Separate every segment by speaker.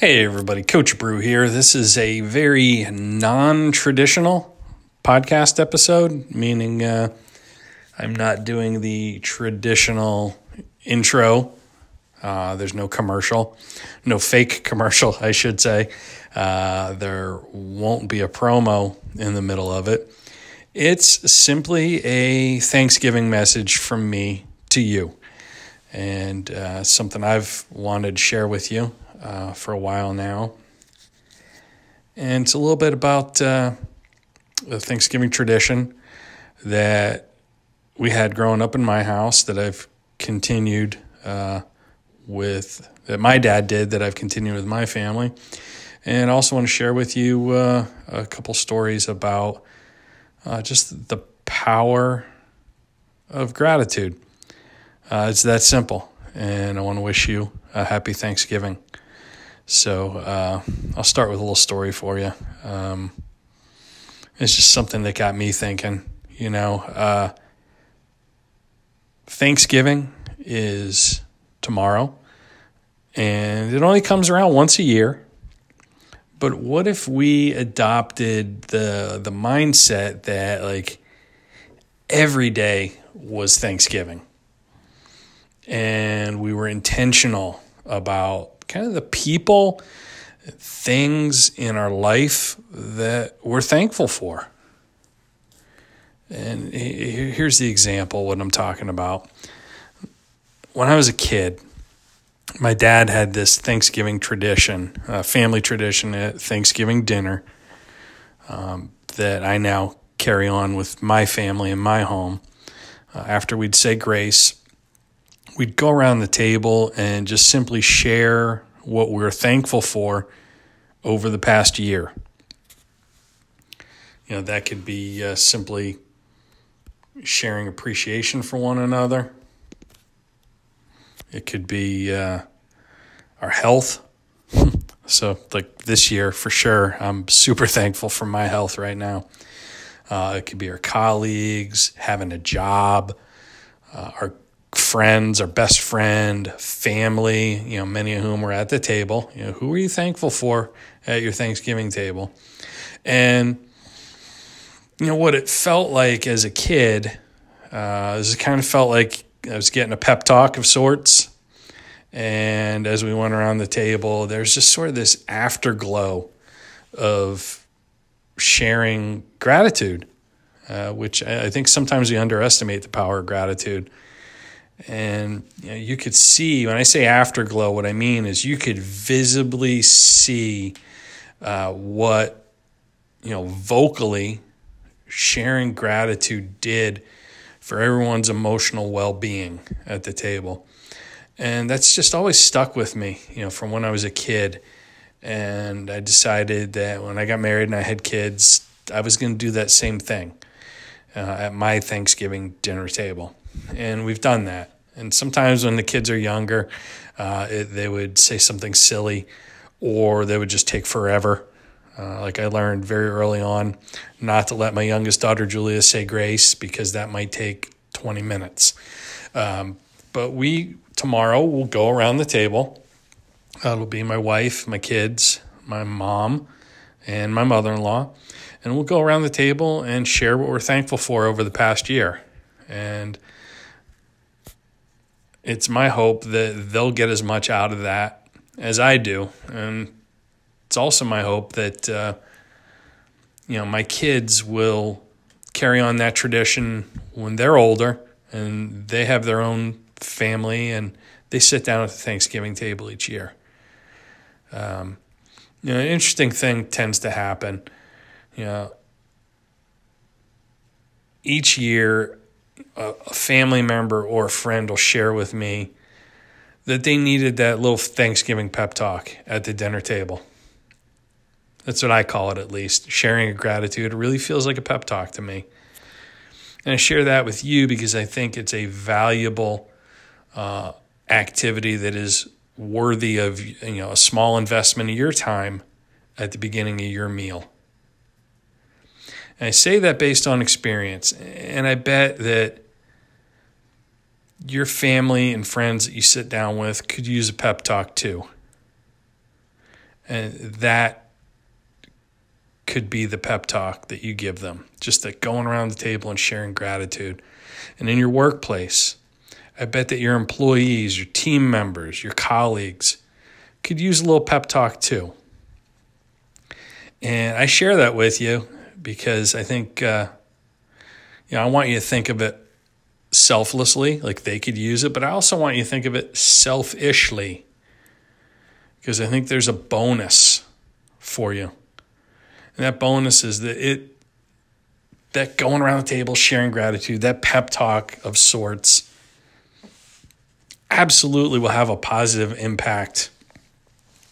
Speaker 1: Hey, everybody, Coach Bru here. This is a very non traditional podcast episode, meaning uh, I'm not doing the traditional intro. Uh, there's no commercial, no fake commercial, I should say. Uh, there won't be a promo in the middle of it. It's simply a Thanksgiving message from me to you, and uh, something I've wanted to share with you uh, for a while now. And it's a little bit about uh, the Thanksgiving tradition that we had growing up in my house that I've continued uh, with, that my dad did, that I've continued with my family. And I also want to share with you uh, a couple stories about uh, just the power of gratitude. Uh, it's that simple. And I want to wish you a happy Thanksgiving. So uh, I'll start with a little story for you. Um, it's just something that got me thinking. You know, uh, Thanksgiving is tomorrow, and it only comes around once a year. But what if we adopted the the mindset that like every day was Thanksgiving, and we were intentional about kind of the people, things in our life that we're thankful for. And here's the example what I'm talking about. When I was a kid, my dad had this Thanksgiving tradition, a family tradition at Thanksgiving dinner um, that I now carry on with my family in my home. Uh, after we'd say grace, we'd go around the table and just simply share what we're thankful for over the past year. You know, that could be uh, simply sharing appreciation for one another. It could be uh, our health. so, like this year, for sure, I'm super thankful for my health right now. Uh, it could be our colleagues, having a job, uh, our friends, our best friend, family, you know, many of whom were at the table. You know, who are you thankful for at your Thanksgiving table? And you know what it felt like as a kid. Uh, it kind of felt like I was getting a pep talk of sorts. And as we went around the table, there's just sort of this afterglow of sharing gratitude, uh, which I think sometimes we underestimate the power of gratitude. And you, know, you could see, when I say afterglow, what I mean is you could visibly see uh, what, you know, vocally sharing gratitude did for everyone's emotional well being at the table. And that's just always stuck with me, you know, from when I was a kid. And I decided that when I got married and I had kids, I was going to do that same thing uh, at my Thanksgiving dinner table and we've done that. And sometimes when the kids are younger, uh, it, they would say something silly, or they would just take forever. Uh, like I learned very early on, not to let my youngest daughter Julia say grace because that might take twenty minutes. Um, but we tomorrow will go around the table. Uh, it'll be my wife, my kids, my mom, and my mother in law. And we'll go around the table and share what we're thankful for over the past year. And it's my hope that they'll get as much out of that as I do. And it's also my hope that, uh, you know, my kids will carry on that tradition when they're older and they have their own family and they sit down at the Thanksgiving table each year. Um, you know, an interesting thing tends to happen. You know, each year a, family member or a friend will share with me that they needed that little Thanksgiving pep talk at the dinner table. That's what I call it, at least. Sharing a gratitude. It really feels like a pep talk to me. And I share that with you because I think it's a valuable uh, activity that is worthy of you know a small investment of your time at the beginning of your meal. And I say that based on experience. And I bet that your family and friends that you sit down with could use a pep talk too. And that could be the pep talk that you give them. Just that going around the table and sharing gratitude. And in your workplace, I bet that your employees, your team members, your colleagues could use a little pep talk too. And I share that with you because I think, uh, you know, I want you to think of it selflessly, like they could use it, but I also want you to think of it selfishly because I think there's a bonus for you. And that bonus is that it that going around the table sharing gratitude, that pep talk of sorts absolutely will have a positive impact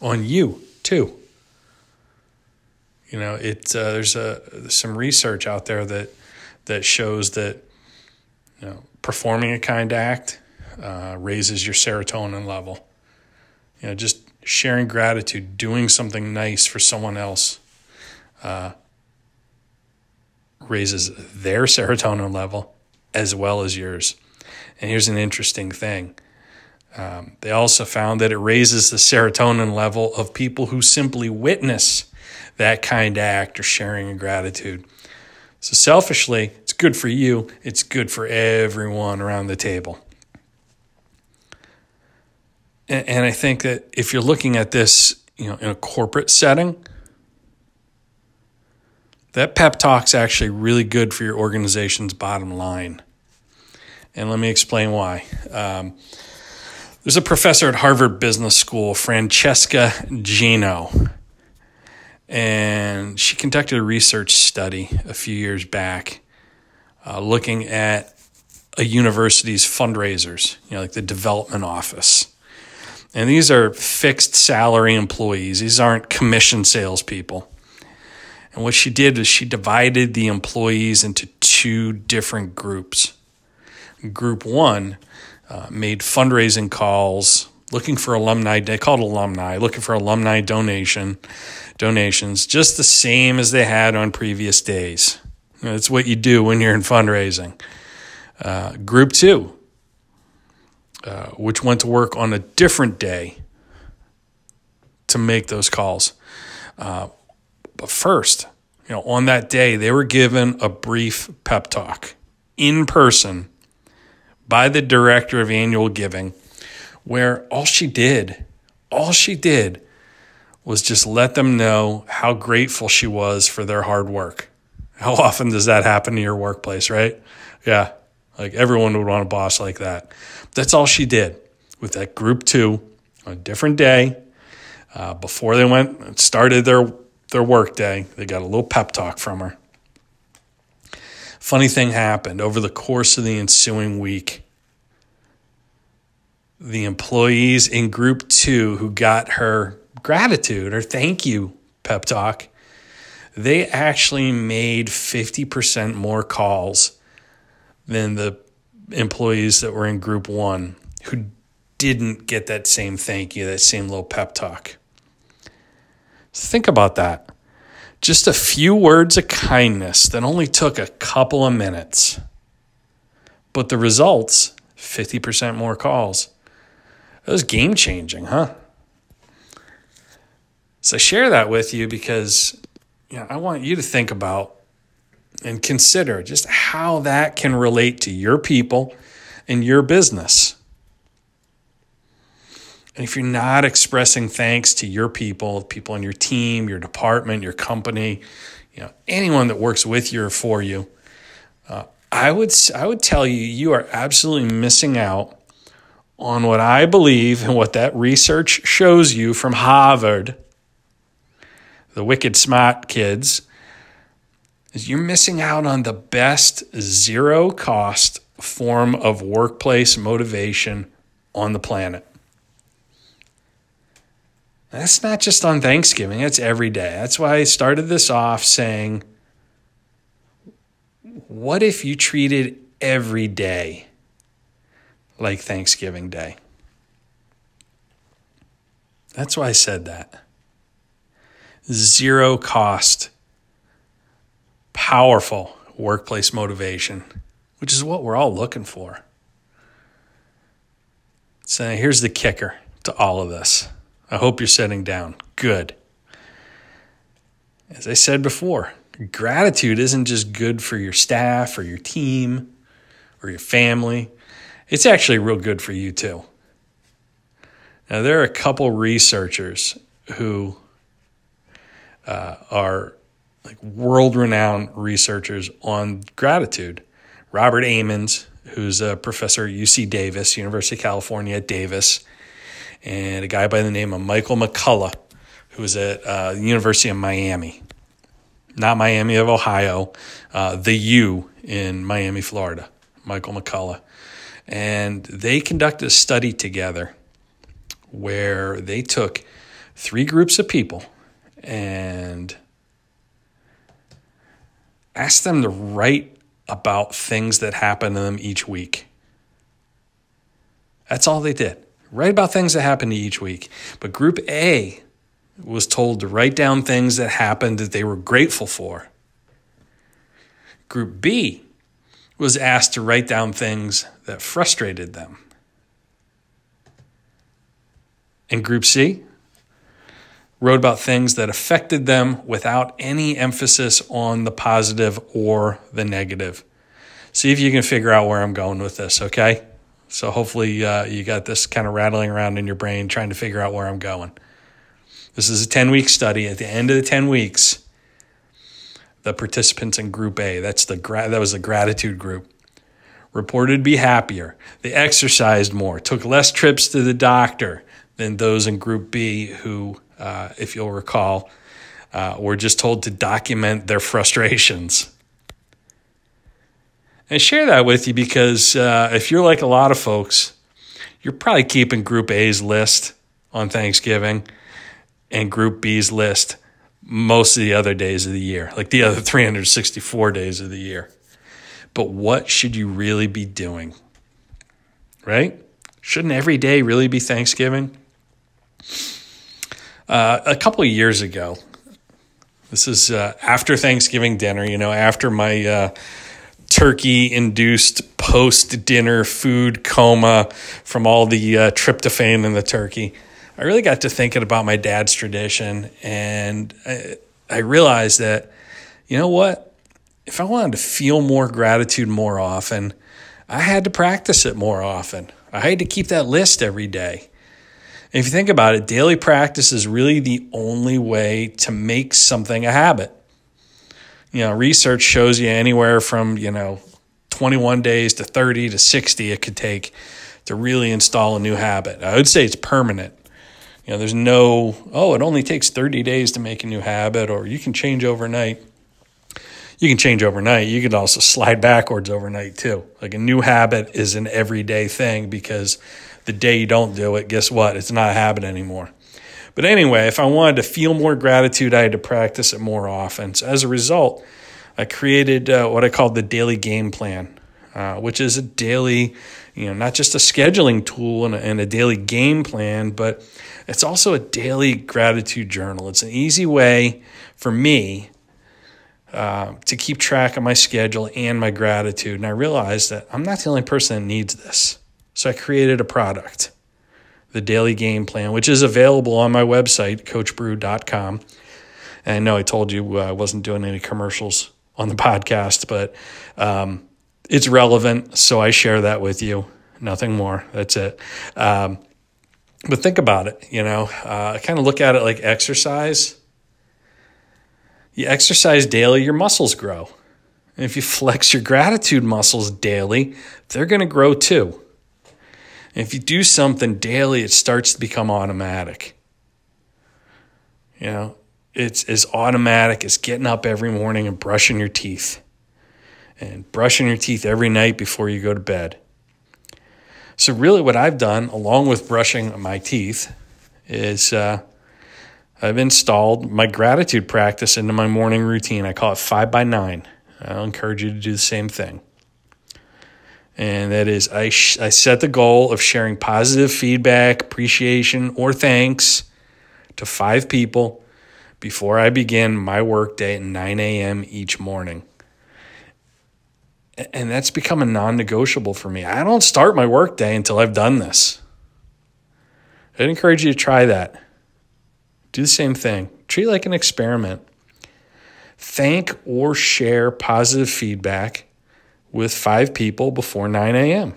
Speaker 1: on you too. You know, it's uh, there's a some research out there that that shows that you know performing a kind act uh, raises your serotonin level. You know, just sharing gratitude, doing something nice for someone else, uh, raises their serotonin level as well as yours. And here's an interesting thing. Um, they also found that it raises the serotonin level of people who simply witness that kind act or sharing of gratitude. So, selfishly, it's good for you, it's good for everyone around the table. And, and I think that if you're looking at this, you know, in a corporate setting, that pep talk's actually really good for your organization's bottom line. And let me explain why. Um, there's a professor at Harvard Business School, Francesca Gino, and she conducted a research study a few years back uh, looking at a university's fundraisers, you know, like the development office. And these are fixed salary employees, these aren't commission salespeople. And what she did is she divided the employees into two different groups. Group one uh, made fundraising calls looking for alumni, they called alumni, looking for alumni donation donations, just the same as they had on previous days. That's what you do when you're in fundraising. Uh, group two, uh, which went to work on a different day to make those calls. Uh, but first, you know, on that day, they were given a brief pep talk in person by the director of annual giving, where all she did, all she did was just let them know how grateful she was for their hard work. How often does that happen in your workplace, right? Yeah. Like everyone would want a boss like that. That's all she did with that group two on a different day. Uh, before they went and started their their work day, they got a little pep talk from her. Funny thing happened over the course of the ensuing week. The employees in group two who got her gratitude or thank you pep talk, they actually made 50% more calls than the employees that were in group one who didn't get that same thank you, that same little pep talk. Think about that. Just a few words of kindness that only took a couple of minutes. But the results 50% more calls. That was game changing, huh? So share that with you because you know, I want you to think about and consider just how that can relate to your people and your business. And if you're not expressing thanks to your people, people on your team, your department, your company, you know, anyone that works with you or for you, uh, I would I would tell you you are absolutely missing out on what I believe and what that research shows you from Harvard the wicked smart kids, is you're missing out on the best zero cost form of workplace motivation on the planet. That's not just on Thanksgiving, that's every day. That's why I started this off saying, what if you treated every day like Thanksgiving Day? That's why I said that zero cost, powerful workplace motivation, which is what we're all looking for. So here's the kicker to all of this. I hope you're sitting down. Good. as I said before, gratitude isn't just good for your staff or your team or your family, it's actually real good for you too. Now, there are a couple researchers who uh, are like world renowned researchers on gratitude. Robert Emmons, who's a professor at UC Davis, University of California at Davis, and a guy by the name of Michael McCullough, who was at uh, the University of Miami, not Miami of Ohio, uh, the U in Miami, Florida, Michael McCullough. And they conducted a study together where they took three groups of people and asked them to write about things that happened to them each week. That's all they did. Write about things that happened to each week. But group A was told to write down things that happened that they were grateful for. Group B was asked to write down things that frustrated them. And Group C wrote about things that affected them without any emphasis on the positive or the negative. See if you can figure out where I'm going with this, okay? So hopefully uh, you got this kind of rattling around in your brain trying to figure out where I'm going. This is a 10 week study. At the end of the 10 weeks, the participants in group A, that's the gra- that was the gratitude group, reported to be happier. They exercised more, took less trips to the doctor than those in group B who uh, if you'll recall, uh, were just told to document their frustrations. And I share that with you because uh, if you're like a lot of folks, you're probably keeping Group A's list on Thanksgiving and Group B's list most of the other days of the year, like the other 364 days of the year. But what should you really be doing? Right? Shouldn't every day really be Thanksgiving? Uh, a couple of years ago, this is uh, after Thanksgiving dinner, you know, after my uh, turkey induced post dinner food coma from all the uh, tryptophan in the turkey. I really got to thinking about my dad's tradition, and I, I realized that, you know what? If I wanted to feel more gratitude more often, I had to practice it more often. I had to keep that list every day if you think about it, daily practice is really the only way to make something a habit. You know, research shows you anywhere from, you know, 21 days to 30 to 60 it could take to really install a new habit. I would say it's permanent. You know, there's no, oh, it only takes 30 days to make a new habit, or you can change overnight. You can change overnight. You can also slide backwards overnight too. Like a new habit is an everyday thing because the day you don't do it, guess what? It's not a habit anymore. But anyway, if I wanted to feel more gratitude, I had to practice it more often. So as a result, I created uh, what I called the daily game plan, uh, which is a daily, you know, not just a scheduling tool and a, and a daily game plan, but it's also a daily gratitude journal. It's an easy way for me uh, to keep track of my schedule and my gratitude. And I realized that I'm not the only person that needs this. So I created a product, the Daily Game Plan, which is available on my website, coachbru.com. And know I told you uh, I wasn't doing any commercials on the podcast, but um, it's relevant. So I share that with you. Nothing more. That's it. Um, but think about it. You know, uh, kind of look at it like exercise. You exercise daily, your muscles grow. And if you flex your gratitude muscles daily, they're going to grow too. If you do something daily, it starts to become automatic. You know, it's as automatic as getting up every morning and brushing your teeth and brushing your teeth every night before you go to bed. So, really, what I've done, along with brushing my teeth, is uh, I've installed my gratitude practice into my morning routine. I call it five by nine. I'll encourage you to do the same thing and that is I, sh- I set the goal of sharing positive feedback, appreciation, or thanks to five people before I begin my workday at 9 a.m. each morning. And that's become a non negotiable for me. I don't start my workday until I've done this. I'd encourage you to try that. Do the same thing. Treat it like an experiment. Thank or share positive feedback with five people before 9 a.m.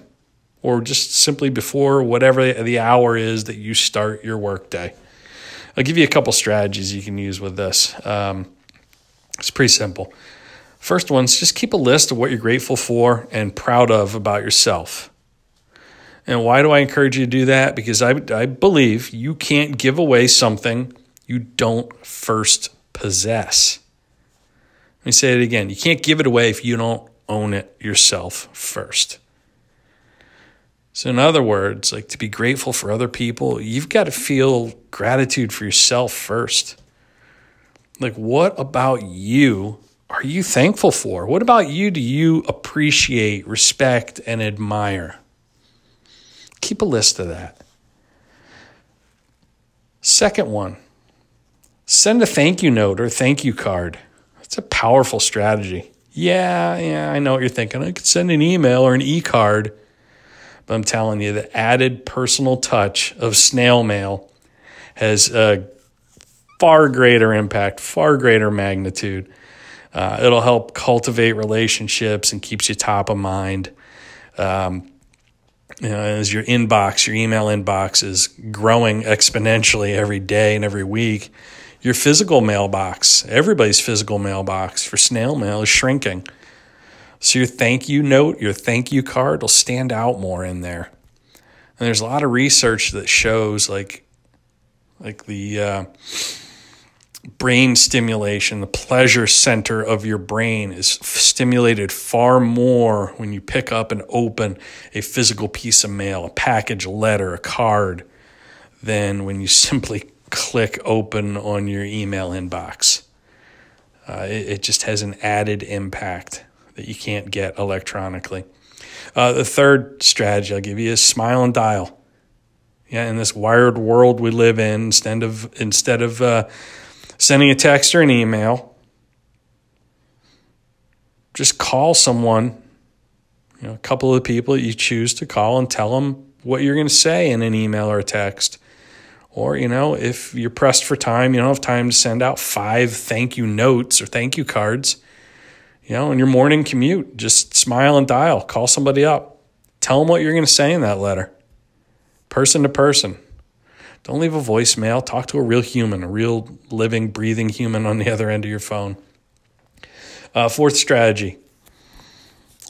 Speaker 1: or just simply before whatever the hour is that you start your workday. I'll give you a couple strategies you can use with this. Um, it's pretty simple. First one's just keep a list of what you're grateful for and proud of about yourself. And why do I encourage you to do that? Because I, I believe you can't give away something you don't first possess. Let me say it again. You can't give it away if you don't own it yourself first. So, in other words, like to be grateful for other people, you've got to feel gratitude for yourself first. Like, what about you are you thankful for? What about you do you appreciate, respect, and admire? Keep a list of that. Second one, send a thank you note or thank you card. It's a powerful strategy. Yeah, yeah, I know what you're thinking. I could send an email or an e card, but I'm telling you, the added personal touch of snail mail has a far greater impact, far greater magnitude. Uh, it'll help cultivate relationships and keeps you top of mind. Um, you know, as your inbox, your email inbox is growing exponentially every day and every week, your physical mailbox, everybody's physical mailbox for snail mail is shrinking. So your thank you note, your thank you card will stand out more in there. And there's a lot of research that shows like like the uh, brain stimulation, the pleasure center of your brain is stimulated far more when you pick up and open a physical piece of mail, a package, a letter, a card, than when you simply click open on your email inbox. Uh, it, it, just has an added impact that you can't get electronically. Uh, the third strategy I'll give you is smile and dial. Yeah, in this wired world we live in, instead of instead of uh, sending a text or an email, just call someone, you know, a couple of people that you choose to call and tell them what you're going to say in an email or a text. Or, you know, if you're pressed for time, you don't have time to send out five thank you notes or thank you cards. You know, in your morning commute, just smile and dial, call somebody up, tell them what you're going to say in that letter, person to person. Don't leave a voicemail. Talk to a real human, a real living, breathing human on the other end of your phone. Uh, fourth strategy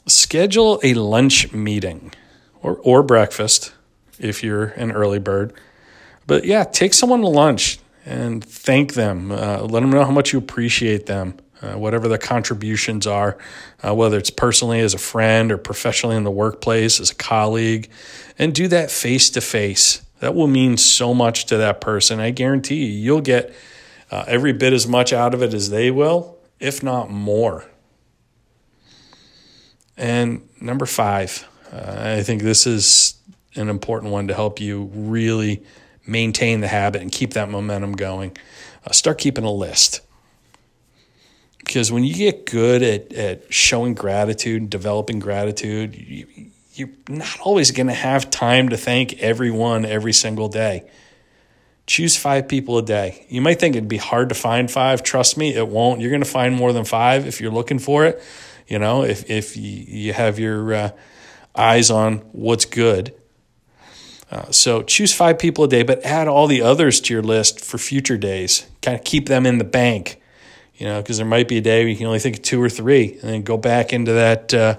Speaker 1: schedule a lunch meeting or, or breakfast if you're an early bird but yeah, take someone to lunch and thank them. Uh, let them know how much you appreciate them, uh, whatever their contributions are, uh, whether it's personally as a friend or professionally in the workplace as a colleague, and do that face to face. That will mean so much to that person. I guarantee you, you'll get uh, every bit as much out of it as they will, if not more. And number five, uh, I think this is an important one to help you really maintain the habit and keep that momentum going. Uh, start keeping a list. Because when you get good at, at showing gratitude, and developing gratitude, you, you're not always going to have time to thank everyone every single day. Choose five people a day. You might think it'd be hard to find five. Trust me, it won't. You're going to find more than five if you're looking for it. You know, if, if you have your uh, eyes on what's good. Uh, so choose five people a day, but add all the others to your list for future days. Kind of keep them in the bank, you know, because there might be a day where you can only think of two or three, and then go back into that uh,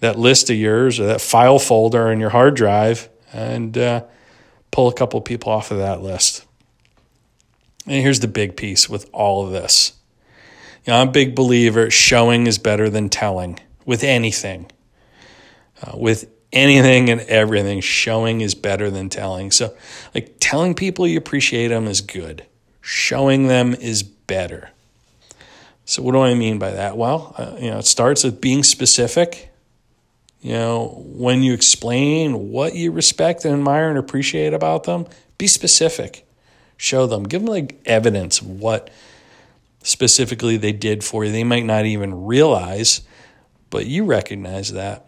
Speaker 1: that list of yours or that file folder in your hard drive and uh, pull a couple people off of that list. And here's the big piece with all of this. You know, I'm a big believer showing is better than telling with anything. Uh, with anything and everything, showing is better than telling. So, like telling people you appreciate them is good, showing them is better. So, what do I mean by that? Well, uh, you know, it starts with being specific. You know, when you explain what you respect and admire and appreciate about them, be specific. Show them, give them like evidence of what specifically they did for you. They might not even realize, but you recognize that.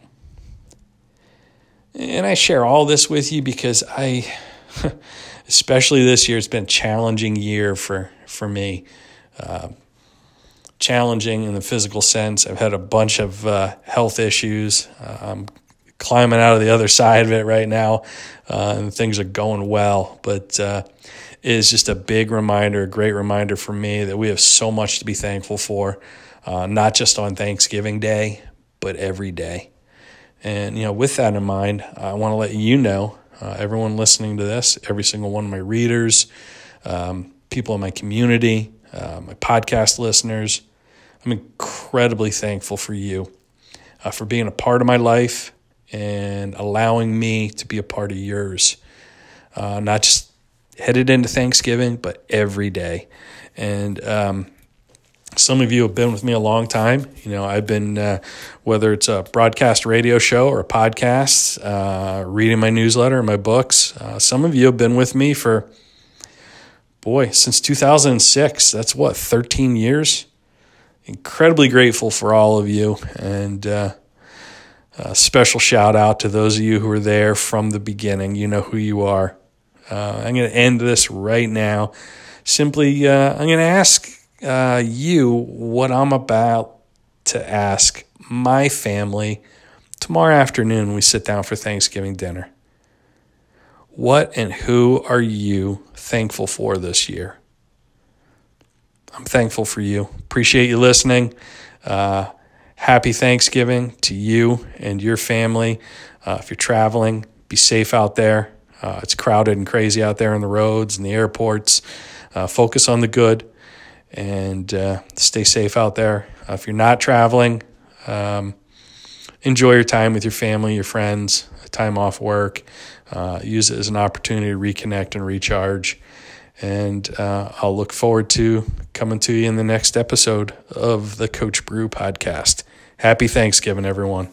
Speaker 1: And I share all this with you because I, especially this year, it's been a challenging year for, for me. Uh, challenging in the physical sense. I've had a bunch of uh, health issues. Uh, I'm climbing out of the other side of it right now, uh, and things are going well. But uh, it is just a big reminder, a great reminder for me that we have so much to be thankful for, uh, not just on Thanksgiving Day, but every day. And you know, with that in mind, I want to let you know, uh, everyone listening to this, every single one of my readers, um, people in my community, my podcast listeners, I'm incredibly thankful for you, uh, for being a part of my life and allowing me to be a part of yours. Uh, not just headed into Thanksgiving, but every day. And um, some of you have been with me a long time. You know, I've been, uh, whether it's a broadcast radio show or a podcast, uh, reading my newsletter, and my books. Uh, some of you have been with me for, boy, since 2006. That's what, 13 years? Incredibly grateful for all of you. And uh, a special shout out to those of you who were there from the beginning. You know who you are. Uh, I'm going to end this right now. Simply, uh, I'm going to ask uh, you what I'm about to ask my family tomorrow afternoon we sit down for Thanksgiving dinner. What and who are you thankful for this year? I'm thankful for you. Appreciate you listening. Uh, happy Thanksgiving to you and your family. Uh, if you're traveling, be safe out there. Uh, it's crowded and crazy out there on the roads and the airports. Uh, focus on the good and uh, stay safe out there. Uh, if you're not traveling, um, enjoy your time with your family, your friends, time off work. Use it as an opportunity to reconnect and recharge. And uh, I'll look forward to coming to you in the next episode of the Coach Bru podcast. Happy Thanksgiving, everyone.